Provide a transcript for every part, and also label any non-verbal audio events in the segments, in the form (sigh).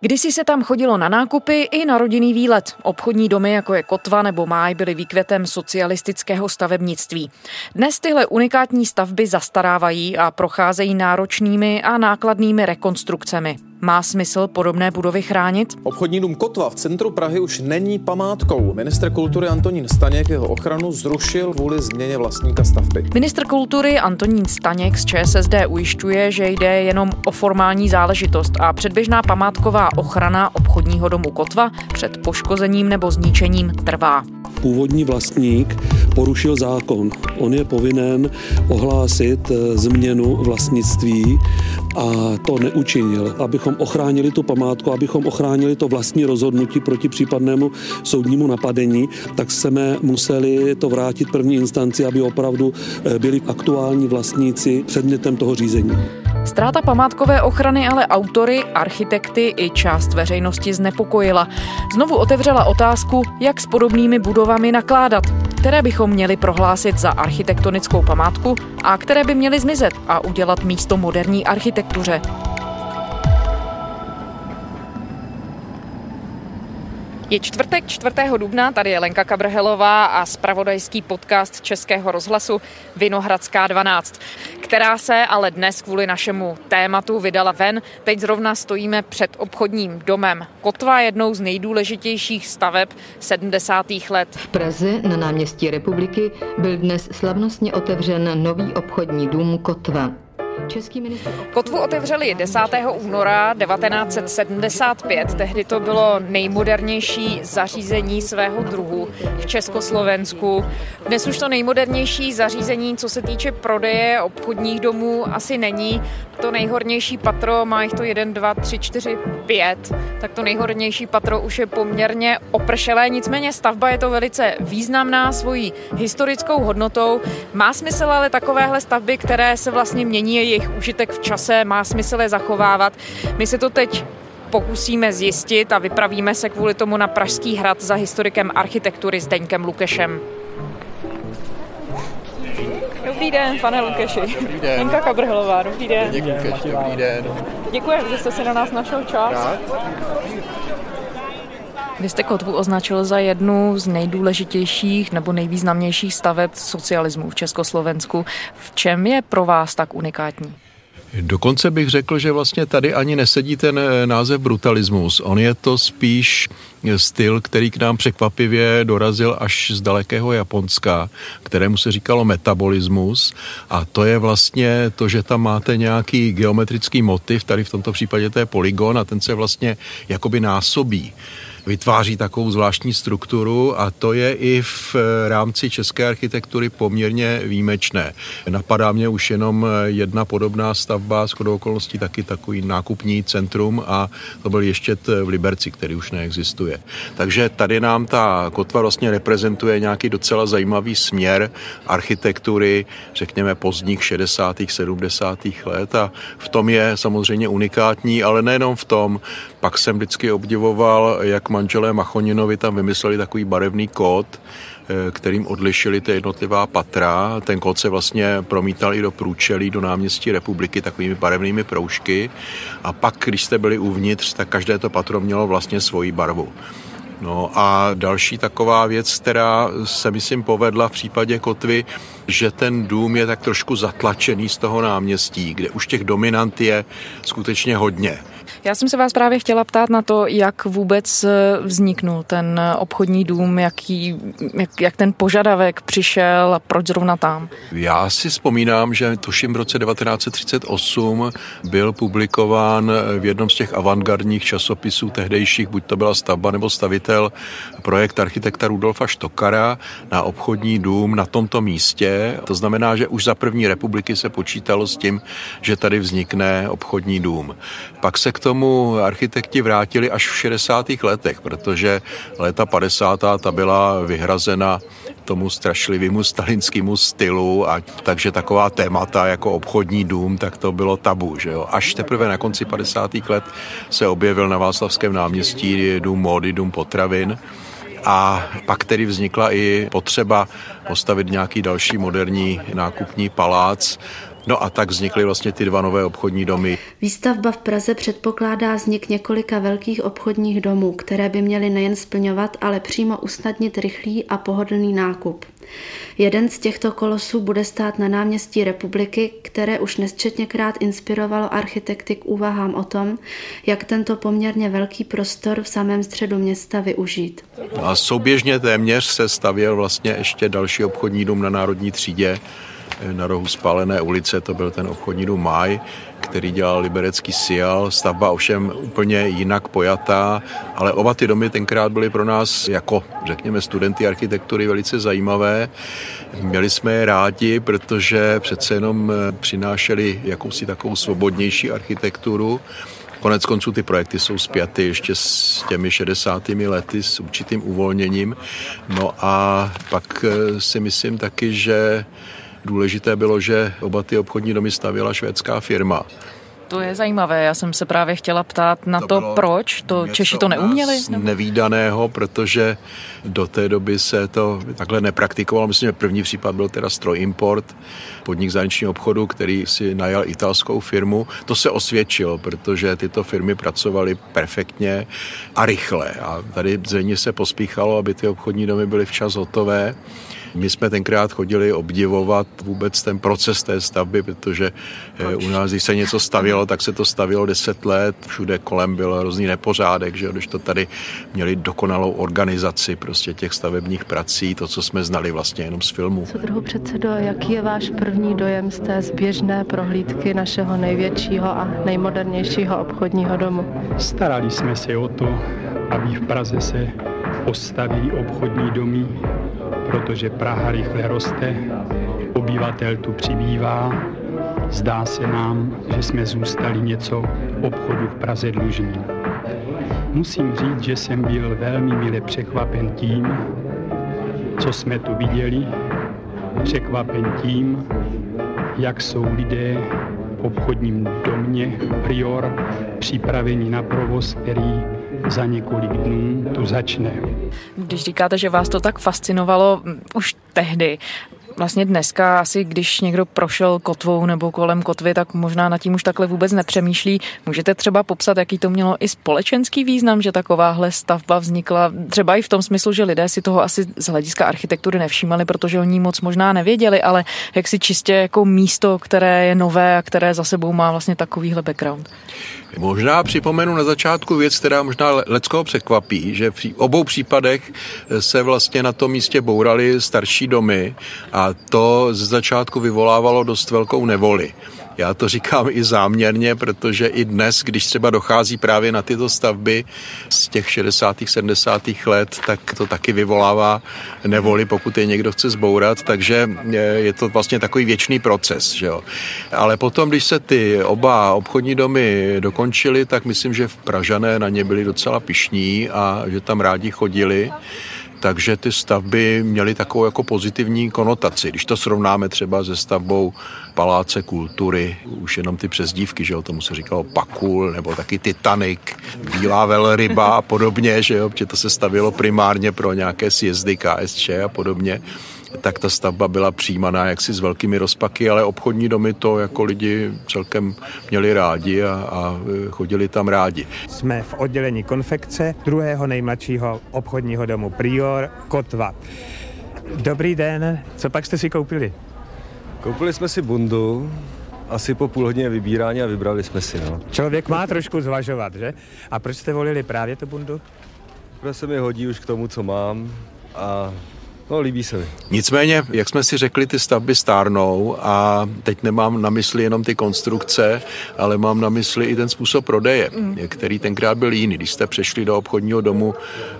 Kdysi se tam chodilo na nákupy i na rodinný výlet. Obchodní domy, jako je Kotva nebo Máj, byly výkvětem socialistického stavebnictví. Dnes tyhle unikátní stavby zastarávají a procházejí náročnými a nákladnými rekonstrukcemi. Má smysl podobné budovy chránit? Obchodní dům Kotva v centru Prahy už není památkou. Ministr kultury Antonín Staněk jeho ochranu zrušil kvůli změně vlastníka stavby. Ministr kultury Antonín Staněk z ČSSD ujišťuje, že jde jenom o formální záležitost a předběžná památková ochrana obchodního domu Kotva před poškozením nebo zničením trvá původní vlastník porušil zákon. On je povinen ohlásit eh, změnu vlastnictví a to neučinil. Abychom ochránili tu památku, abychom ochránili to vlastní rozhodnutí proti případnému soudnímu napadení, tak jsme museli to vrátit první instanci, aby opravdu eh, byli aktuální vlastníci předmětem toho řízení. Ztráta památkové ochrany ale autory, architekty i část veřejnosti znepokojila. Znovu otevřela otázku, jak s podobnými budovami nakládat, které bychom měli prohlásit za architektonickou památku a které by měly zmizet a udělat místo moderní architektuře. Je čtvrtek 4. dubna, tady je Lenka Kabrhelová a spravodajský podcast Českého rozhlasu Vinohradská 12, která se ale dnes kvůli našemu tématu vydala ven. Teď zrovna stojíme před obchodním domem Kotva, jednou z nejdůležitějších staveb 70. let. V Praze na náměstí republiky byl dnes slavnostně otevřen nový obchodní dům Kotva. Kotvu otevřeli 10. února 1975. Tehdy to bylo nejmodernější zařízení svého druhu v Československu. Dnes už to nejmodernější zařízení, co se týče prodeje obchodních domů, asi není. To nejhornější patro má jich to 1, 2, 3, 4, 5. Tak to nejhornější patro už je poměrně opršelé. Nicméně stavba je to velice významná svojí historickou hodnotou. Má smysl ale takovéhle stavby, které se vlastně mění jejich užitek v čase, má smysl je zachovávat. My se to teď pokusíme zjistit a vypravíme se kvůli tomu na Pražský hrad za historikem architektury Zdeňkem Lukešem. Dobrý den, pane Lukeši. Dobrý den. Lenka Kabrhelová, dobrý den. Děkuji, Lukeš, dobrý den. Děkujeme, že jste si na nás našel čas. Rád. Vy jste Kotvu označil za jednu z nejdůležitějších nebo nejvýznamnějších staveb socialismu v Československu. V čem je pro vás tak unikátní? Dokonce bych řekl, že vlastně tady ani nesedí ten eh, název brutalismus. On je to spíš styl, který k nám překvapivě dorazil až z dalekého Japonska, kterému se říkalo metabolismus. A to je vlastně to, že tam máte nějaký geometrický motiv, tady v tomto případě to je polygon a ten se vlastně jakoby násobí vytváří takovou zvláštní strukturu a to je i v rámci české architektury poměrně výjimečné. Napadá mě už jenom jedna podobná stavba, s okolností taky takový nákupní centrum a to byl ještě v Liberci, který už neexistuje. Takže tady nám ta kotva vlastně reprezentuje nějaký docela zajímavý směr architektury, řekněme pozdních 60. 70. let a v tom je samozřejmě unikátní, ale nejenom v tom, pak jsem vždycky obdivoval, jak manželé Machoninovi tam vymysleli takový barevný kód, eh, kterým odlišili ty jednotlivá patra. Ten kód se vlastně promítal i do průčelí, do náměstí republiky takovými barevnými proužky. A pak, když jste byli uvnitř, tak každé to patro mělo vlastně svoji barvu. No a další taková věc, která se myslím povedla v případě Kotvy, že ten dům je tak trošku zatlačený z toho náměstí, kde už těch dominant je skutečně hodně. Já jsem se vás právě chtěla ptát na to, jak vůbec eh, vzniknul ten eh, obchodní dům, jaký, jak, jak ten požadavek přišel a proč zrovna tam. Já si vzpomínám, že tuším v roce 1938 byl publikován v jednom z těch avantgardních časopisů tehdejších, buď to byla stavba nebo stavitel, projekt architekta Rudolfa Štokara na obchodní dům na tomto místě. To znamená, že už za první republiky se počítalo s tím, že tady vznikne obchodní dům. Pak se k tomu architekti vrátili až v 60. letech, protože léta 50. ta byla vyhrazena tomu strašlivému stalinskému stylu a takže taková témata jako obchodní dům, tak to bylo tabu, že jo. Až teprve na konci 50. let se objevil na Václavském náměstí dům módy, dům potravin a pak tedy vznikla i potřeba postavit nějaký další moderní nákupní palác, No a tak vznikly vlastně ty dva nové obchodní domy. Výstavba v Praze předpokládá vznik několika velkých obchodních domů, které by měly nejen splňovat, ale přímo usnadnit rychlý a pohodlný nákup. Jeden z těchto kolosů bude stát na náměstí republiky, které už nesčetněkrát inspirovalo architekty k úvahám o tom, jak tento poměrně velký prostor v samém středu města využít. A souběžně téměř se stavěl vlastně ještě další obchodní dům na Národní třídě, na rohu Spálené ulice, to byl ten obchodní dům Maj, který dělal liberecký Sial, stavba ovšem úplně jinak pojatá, ale oba ty domy tenkrát byly pro nás jako, řekněme, studenty architektury velice zajímavé. Měli jsme je rádi, protože přece jenom přinášeli jakousi takovou svobodnější architekturu, Konec konců ty projekty jsou zpěty ještě s těmi 60. lety s určitým uvolněním. No a pak si myslím taky, že Důležité bylo, že oba ty obchodní domy stavěla švédská firma. To je zajímavé, já jsem se právě chtěla ptát na to, to proč, to Češi to neuměli? Nevýdaného, protože do té doby se to takhle nepraktikovalo. Myslím, že první případ byl teda stroj import, podnik zahraničního obchodu, který si najal italskou firmu. To se osvědčilo, protože tyto firmy pracovaly perfektně a rychle. A tady zřejmě se pospíchalo, aby ty obchodní domy byly včas hotové. My jsme tenkrát chodili obdivovat vůbec ten proces té stavby, protože eh, Proč? u nás, když se něco stavělo, tak se to stavělo deset let, všude kolem byl hrozný nepořádek, že když to tady měli dokonalou organizaci prostě těch stavebních prací, to, co jsme znali vlastně jenom z filmu. Co druhu předsedo, jaký je váš první dojem z té zběžné prohlídky našeho největšího a nejmodernějšího obchodního domu? Starali jsme se o to, aby v Praze se postaví obchodní domy, protože Praha rychle roste, obyvatel tu přibývá, zdá se nám, že jsme zůstali něco obchodu v Praze dlužní. Musím říct, že jsem byl velmi mile překvapen tím, co jsme tu viděli, překvapen tím, jak jsou lidé v obchodním domě Prior připraveni na provoz, který za několik dnů tu začne. Když říkáte, že vás to tak fascinovalo už tehdy, vlastně dneska asi, když někdo prošel kotvou nebo kolem kotvy, tak možná nad tím už takhle vůbec nepřemýšlí. Můžete třeba popsat, jaký to mělo i společenský význam, že takováhle stavba vznikla, třeba i v tom smyslu, že lidé si toho asi z hlediska architektury nevšímali, protože oni moc možná nevěděli, ale jak si čistě jako místo, které je nové a které za sebou má vlastně takovýhle background. Možná připomenu na začátku věc, která možná leckoho překvapí, že v obou případech se vlastně na tom místě bourali starší domy a to ze začátku vyvolávalo dost velkou nevoli. Já to říkám i záměrně, protože i dnes, když třeba dochází právě na tyto stavby z těch 60. 70. let, tak to taky vyvolává nevoli, pokud je někdo chce zbourat, takže je to vlastně takový věčný proces. Že jo. Ale potom, když se ty oba obchodní domy dokončily, tak myslím, že v Pražané na ně byli docela pišní a že tam rádi chodili takže ty stavby měly takovou jako pozitivní konotaci. Když to srovnáme třeba se stavbou Paláce kultury, už jenom ty přezdívky, že jo, tomu se říkalo Pakul, nebo taky Titanic, Bílá velryba a podobně, že jo, protože to se stavilo primárně pro nějaké sjezdy KSČ a podobně tak ta stavba byla přijímaná jaksi s velkými rozpaky, ale obchodní domy to jako lidi celkem měli rádi a, a chodili tam rádi. Jsme v oddělení konfekce druhého nejmladšího obchodního domu Prior Kotva. Dobrý den, co pak jste si koupili? Koupili jsme si bundu, asi po půl hodině vybírání a vybrali jsme si. No. Člověk má trošku zvažovat, že? A proč jste volili právě tu bundu? Protože se mi hodí už k tomu, co mám a No, líbí se mi. Nicméně, jak jsme si řekli, ty stavby stárnou a teď nemám na mysli jenom ty konstrukce, ale mám na mysli i ten způsob prodeje, mm. který tenkrát byl jiný. Když jste přešli do obchodního domu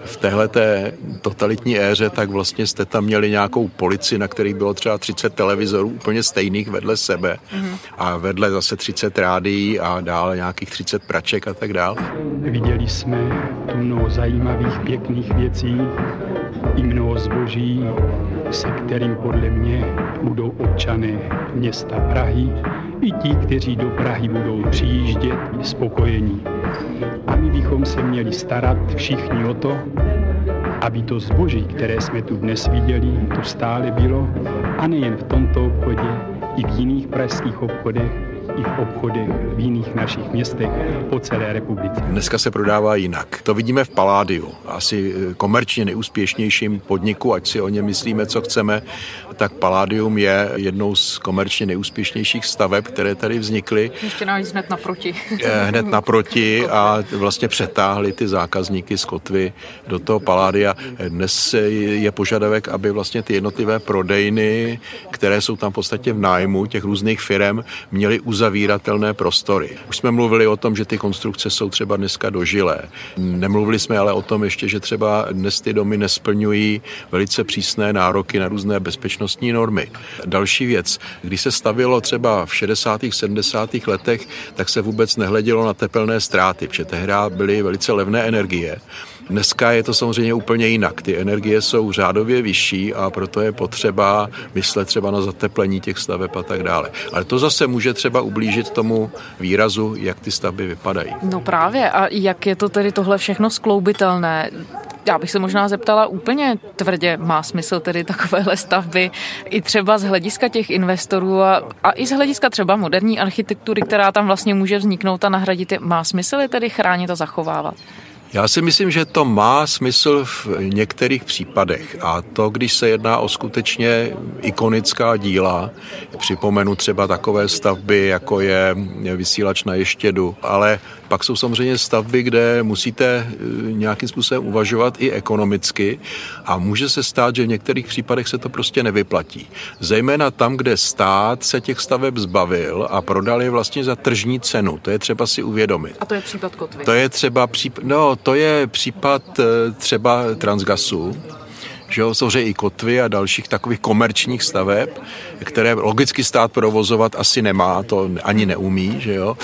v téhleté totalitní éře, tak vlastně jste tam měli nějakou polici, na kterých bylo třeba 30 televizorů úplně stejných vedle sebe mm. a vedle zase 30 rádií a dále nějakých 30 praček a tak dále. Viděli jsme tu mnoho zajímavých, pěkných věcí, i mnoho zboží, se kterým podle mě budou občané města Prahy i ti, kteří do Prahy budou přijíždět spokojení. A my bychom se měli starat všichni o to, aby to zboží, které jsme tu dnes viděli, tu stále bylo a nejen v tomto obchodě, i v jiných pražských obchodech, i v obchodech v jiných našich městech po celé republice. Dneska se prodává jinak. To vidíme v Paládiu, asi eh, komerčně neúspěšnějším podniku, ať si o ně myslíme, co chceme, tak Paládium je jednou z komerčně neúspěšnějších staveb, které tady vznikly. Ještě navíc hned naproti. Hned naproti a vlastně přetáhli ty zákazníky z kotvy do toho Paládia. Dnes je požadavek, aby vlastně ty jednotlivé prodejny, které jsou tam v podstatě v nájmu těch různých firm, měly uzavíratelné prostory. Už jsme mluvili o tom, že ty konstrukce jsou třeba dneska dožilé. Nemluvili jsme ale o tom ještě, že třeba dnes ty domy nesplňují velice přísné nároky na různé bezpečnostní normy. Další věc, když se stavilo třeba v 60. 70. letech, tak se vůbec nehledělo na tepelné ztráty, protože tehdy byly velice levné energie. Dneska je to samozřejmě úplně jinak. Ty energie jsou řádově vyšší a proto je potřeba myslet třeba na zateplení těch staveb a tak dále. Ale to zase může třeba ublížit tomu výrazu, jak ty stavby vypadají. No právě. A jak je to tedy tohle všechno skloubitelné? Já bych se možná zeptala úplně tvrdě, má smysl tedy takovéhle stavby i třeba z hlediska těch investorů a, a i z hlediska třeba moderní architektury, která tam vlastně může vzniknout a nahradit, má smysl je tedy chránit a zachovávat? Já si myslím, že to má smysl v některých případech a to, když se jedná o skutečně ikonická díla, připomenu třeba takové stavby, jako je vysílač na Ještědu, ale pak jsou samozřejmě stavby, kde musíte eh, nějakým způsobem uvažovat i ekonomicky a může se stát, že v některých případech se to prostě nevyplatí. Zejména tam, kde stát se těch staveb zbavil a prodal je vlastně za tržní cenu. To je třeba si uvědomit. A to je případ Kotvy. To je třeba případ, no, to je případ eh, třeba Transgasu, že jo, samozřejmě i kotvy a dalších takových komerčních staveb, které logicky stát provozovat asi nemá, to ani neumí, že jo.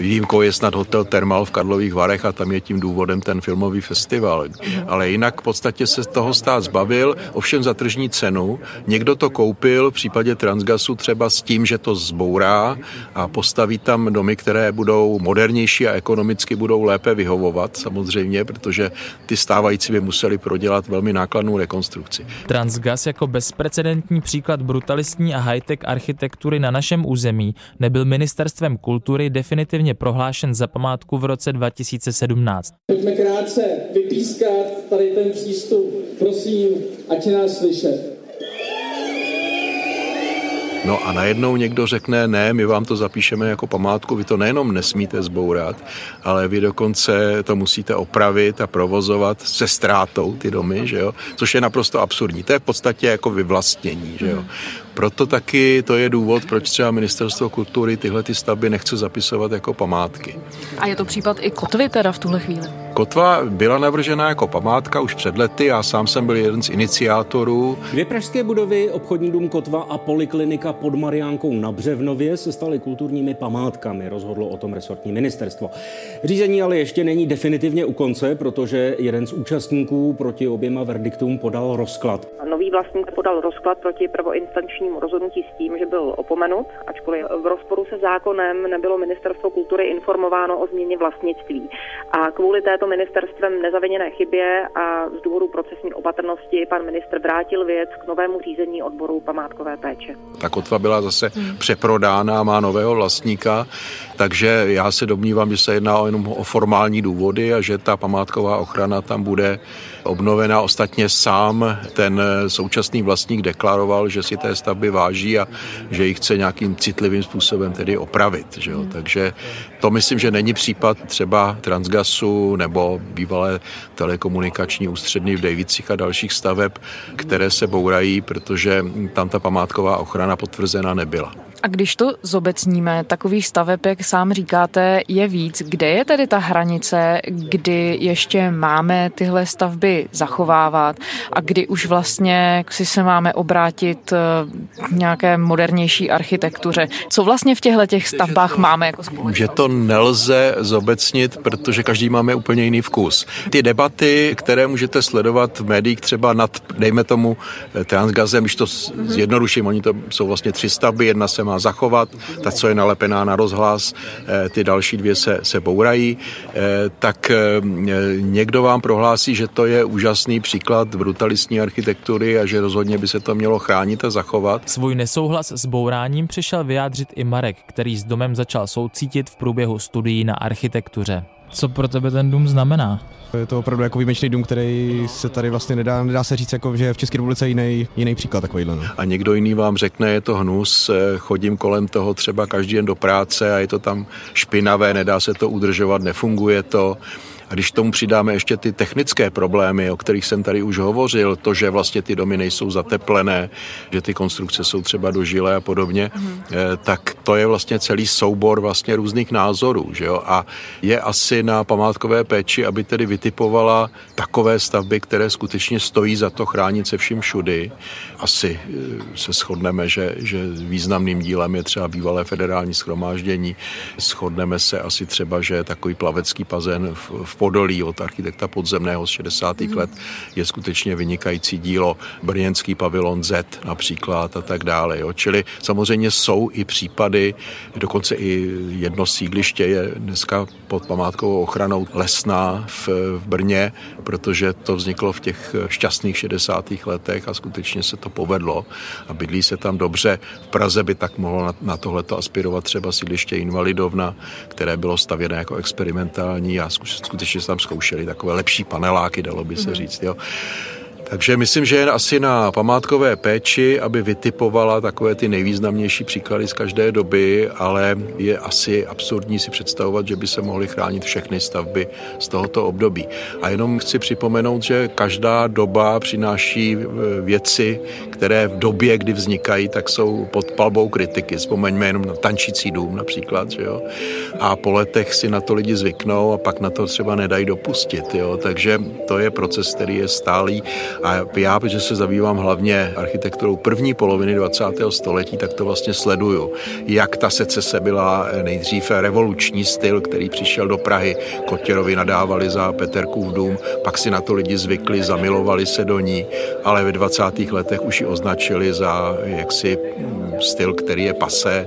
Výjimkou je snad hotel Thermal v Karlových Varech a tam je tím důvodem ten filmový festival. Ale jinak v podstatě se toho stát zbavil, ovšem za tržní cenu. Někdo to koupil v případě Transgasu třeba s tím, že to zbourá a postaví tam domy, které budou modernější a ekonomicky budou lépe vyhovovat samozřejmě, protože ty stávající by museli prodělat velmi nákladnou rekonstrukci. Transgas jako bezprecedentní příklad brutalistní a high-tech architektury na našem území nebyl ministerstvem kultury definitivně oficiálně prohlášen za památku v roce 2017. Pojďme krátce vypískat tady ten přístup. Prosím, ať je nás slyšet. No a najednou někdo řekne, ne, my vám to zapíšeme jako památku, vy to nejenom nesmíte zbourat, ale vy dokonce to musíte opravit a provozovat se ztrátou ty domy, že jo? což je naprosto absurdní. To je v podstatě jako vyvlastnění. Že jo? Proto taky to je důvod, proč třeba Ministerstvo kultury tyhle ty stavby nechce zapisovat jako památky. A je to případ i kotvy teda v tuhle chvíli? Kotva byla navržena jako památka už před lety, já sám jsem byl jeden z iniciátorů. Dvě pražské budovy, obchodní dům Kotva a poliklinika pod Mariánkou na Břevnově se staly kulturními památkami, rozhodlo o tom resortní ministerstvo. Řízení ale ještě není definitivně u konce, protože jeden z účastníků proti oběma verdiktům podal rozklad. Nový vlastník podal rozklad proti prvoinstančnímu rozhodnutí s tím, že byl opomenut, ačkoliv v rozporu se zákonem nebylo ministerstvo kultury informováno o změně vlastnictví. A kvůli této ministerstvem nezaviněné chybě a z důvodu procesní opatrnosti pan ministr vrátil věc k novému řízení odboru památkové péče. Ta kotva byla zase hmm. přeprodána, má nového vlastníka, takže já se domnívám, že se jedná jenom o formální důvody a že ta památková ochrana tam bude obnovena. Ostatně sám ten současný vlastník deklaroval, že si té stavby váží a že ji chce nějakým citlivým způsobem tedy opravit. Že jo? Takže to myslím, že není případ třeba Transgasu nebo bývalé telekomunikační ústředny v Davicích a dalších staveb, které se bourají, protože tam ta památková ochrana potvrzena nebyla. A když to zobecníme, takových staveb, jak sám říkáte, je víc. Kde je tedy ta hranice, kdy ještě máme tyhle stavby zachovávat a kdy už vlastně si se máme obrátit eh, k nějaké modernější architektuře? Co vlastně v těchto těch stavbách máme jako společnost? Že to nelze zobecnit, protože každý máme úplně jiný vkus. Ty debaty, které můžete sledovat v médiích třeba nad, dejme tomu, Transgazem, když to zjednoduším, oni to jsou vlastně tři stavby, jedna se má zachovat, ta, co je nalepená na rozhlas, eh, ty další dvě se, se bourají, eh, tak někdo vám prohlásí, že to je úžasný příklad brutalistní architektury a že rozhodně by se to mělo chránit a zachovat. Svůj nesouhlas s bouráním přišel vyjádřit i Marek, který s domem začal soucítit v průběhu studií na architektuře. Co pro tebe ten dům znamená? Je to opravdu jako výjimečný dům, který se tady vlastně nedá, nedá se říct, jako, že je v České republice jiný, jiný příklad takovýhle. No. A někdo jiný vám řekne, je to hnus, eh, chodím kolem toho třeba každý den do práce a je to tam špinavé, nedá se to udržovat, nefunguje to. A když tomu přidáme ještě ty technické problémy, o kterých jsem tady už hovořil, to, že vlastně ty domy nejsou zateplené, že ty konstrukce jsou třeba dožilé a podobně, mm. tak to je vlastně celý soubor vlastně různých názorů. Že jo? A je asi na památkové péči, aby tedy vytipovala takové stavby, které skutečně stojí za to chránit se vším všudy. Asi eh, se shodneme, že, že významným dílem je třeba bývalé federální schromáždění. Shodneme se asi třeba, že takový plavecký bazén v, v Podolí od architekta podzemného z 60. Mm. let je skutečně vynikající dílo. Brněnský pavilon Z například a tak dále. Jo. Čili samozřejmě jsou i případy, dokonce i jedno sídliště je dneska pod památkovou ochranou Lesná v, v Brně, protože to vzniklo v těch šťastných 60. letech a skutečně se to povedlo a bydlí se tam dobře. V Praze by tak mohlo na, na tohleto aspirovat třeba sídliště Invalidovna, které bylo stavěné jako experimentální a skutečně skutečně tam zkoušeli takové lepší paneláky, dalo by se mhm. říct. Jo. Takže myslím, že je asi na památkové péči, aby vytipovala takové ty nejvýznamnější příklady z každé doby, ale je asi absurdní si představovat, že by se mohly chránit všechny stavby z tohoto období. A jenom chci připomenout, že každá doba přináší e, věci, které v době, kdy vznikají, tak jsou pod palbou kritiky. Vzpomeňme jenom na tančící dům například, že jo? A po letech si na to lidi zvyknou a pak na to třeba nedají dopustit, jo? Takže to je proces, který je stálý a já, protože se zabývám hlavně architekturou první poloviny 20. století, tak to vlastně sleduju. Jak ta secese byla nejdřív revoluční styl, který přišel do Prahy. Kotěrovi nadávali za Peterkův dům, pak si na to lidi zvykli, zamilovali se do ní, ale ve 20. letech už ji označili za jaksi styl, který je pasé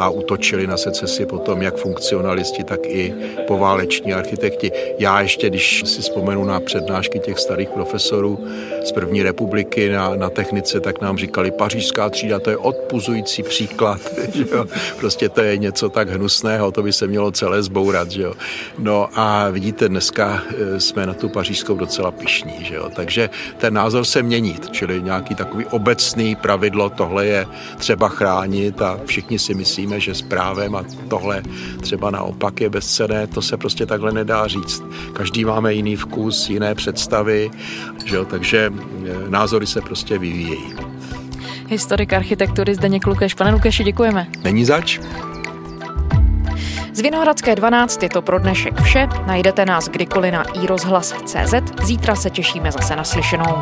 a útočili na secesi potom jak funkcionalisti, tak i pováleční architekti. Já ještě, když si vzpomenu na přednášky těch starých profesorů z první republiky na, na technice, tak nám říkali, pařížská třída, to je odpuzující příklad, (laughs) že jo? prostě to je něco tak hnusného, to by se mělo celé zbourat. Že jo? No a vidíte, dneska eh, jsme na tu pařížskou docela pišní, že jo? takže ten názor se mění, čili nějaký takový obecný pravidlo, tohle je třeba chránit a všichni si myslíme, víme, že s právem a tohle třeba naopak je bezcené, to se prostě takhle nedá říct. Každý máme jiný vkus, jiné představy, že jo? takže e, názory se prostě vyvíjejí. Historik architektury Zdeněk Lukeš. Pane Lukeši, děkujeme. Není zač. Z Vinohradské 12 je to pro dnešek vše. Najdete nás kdykoliv na iRozhlas.cz. Zítra se těšíme zase naslyšenou.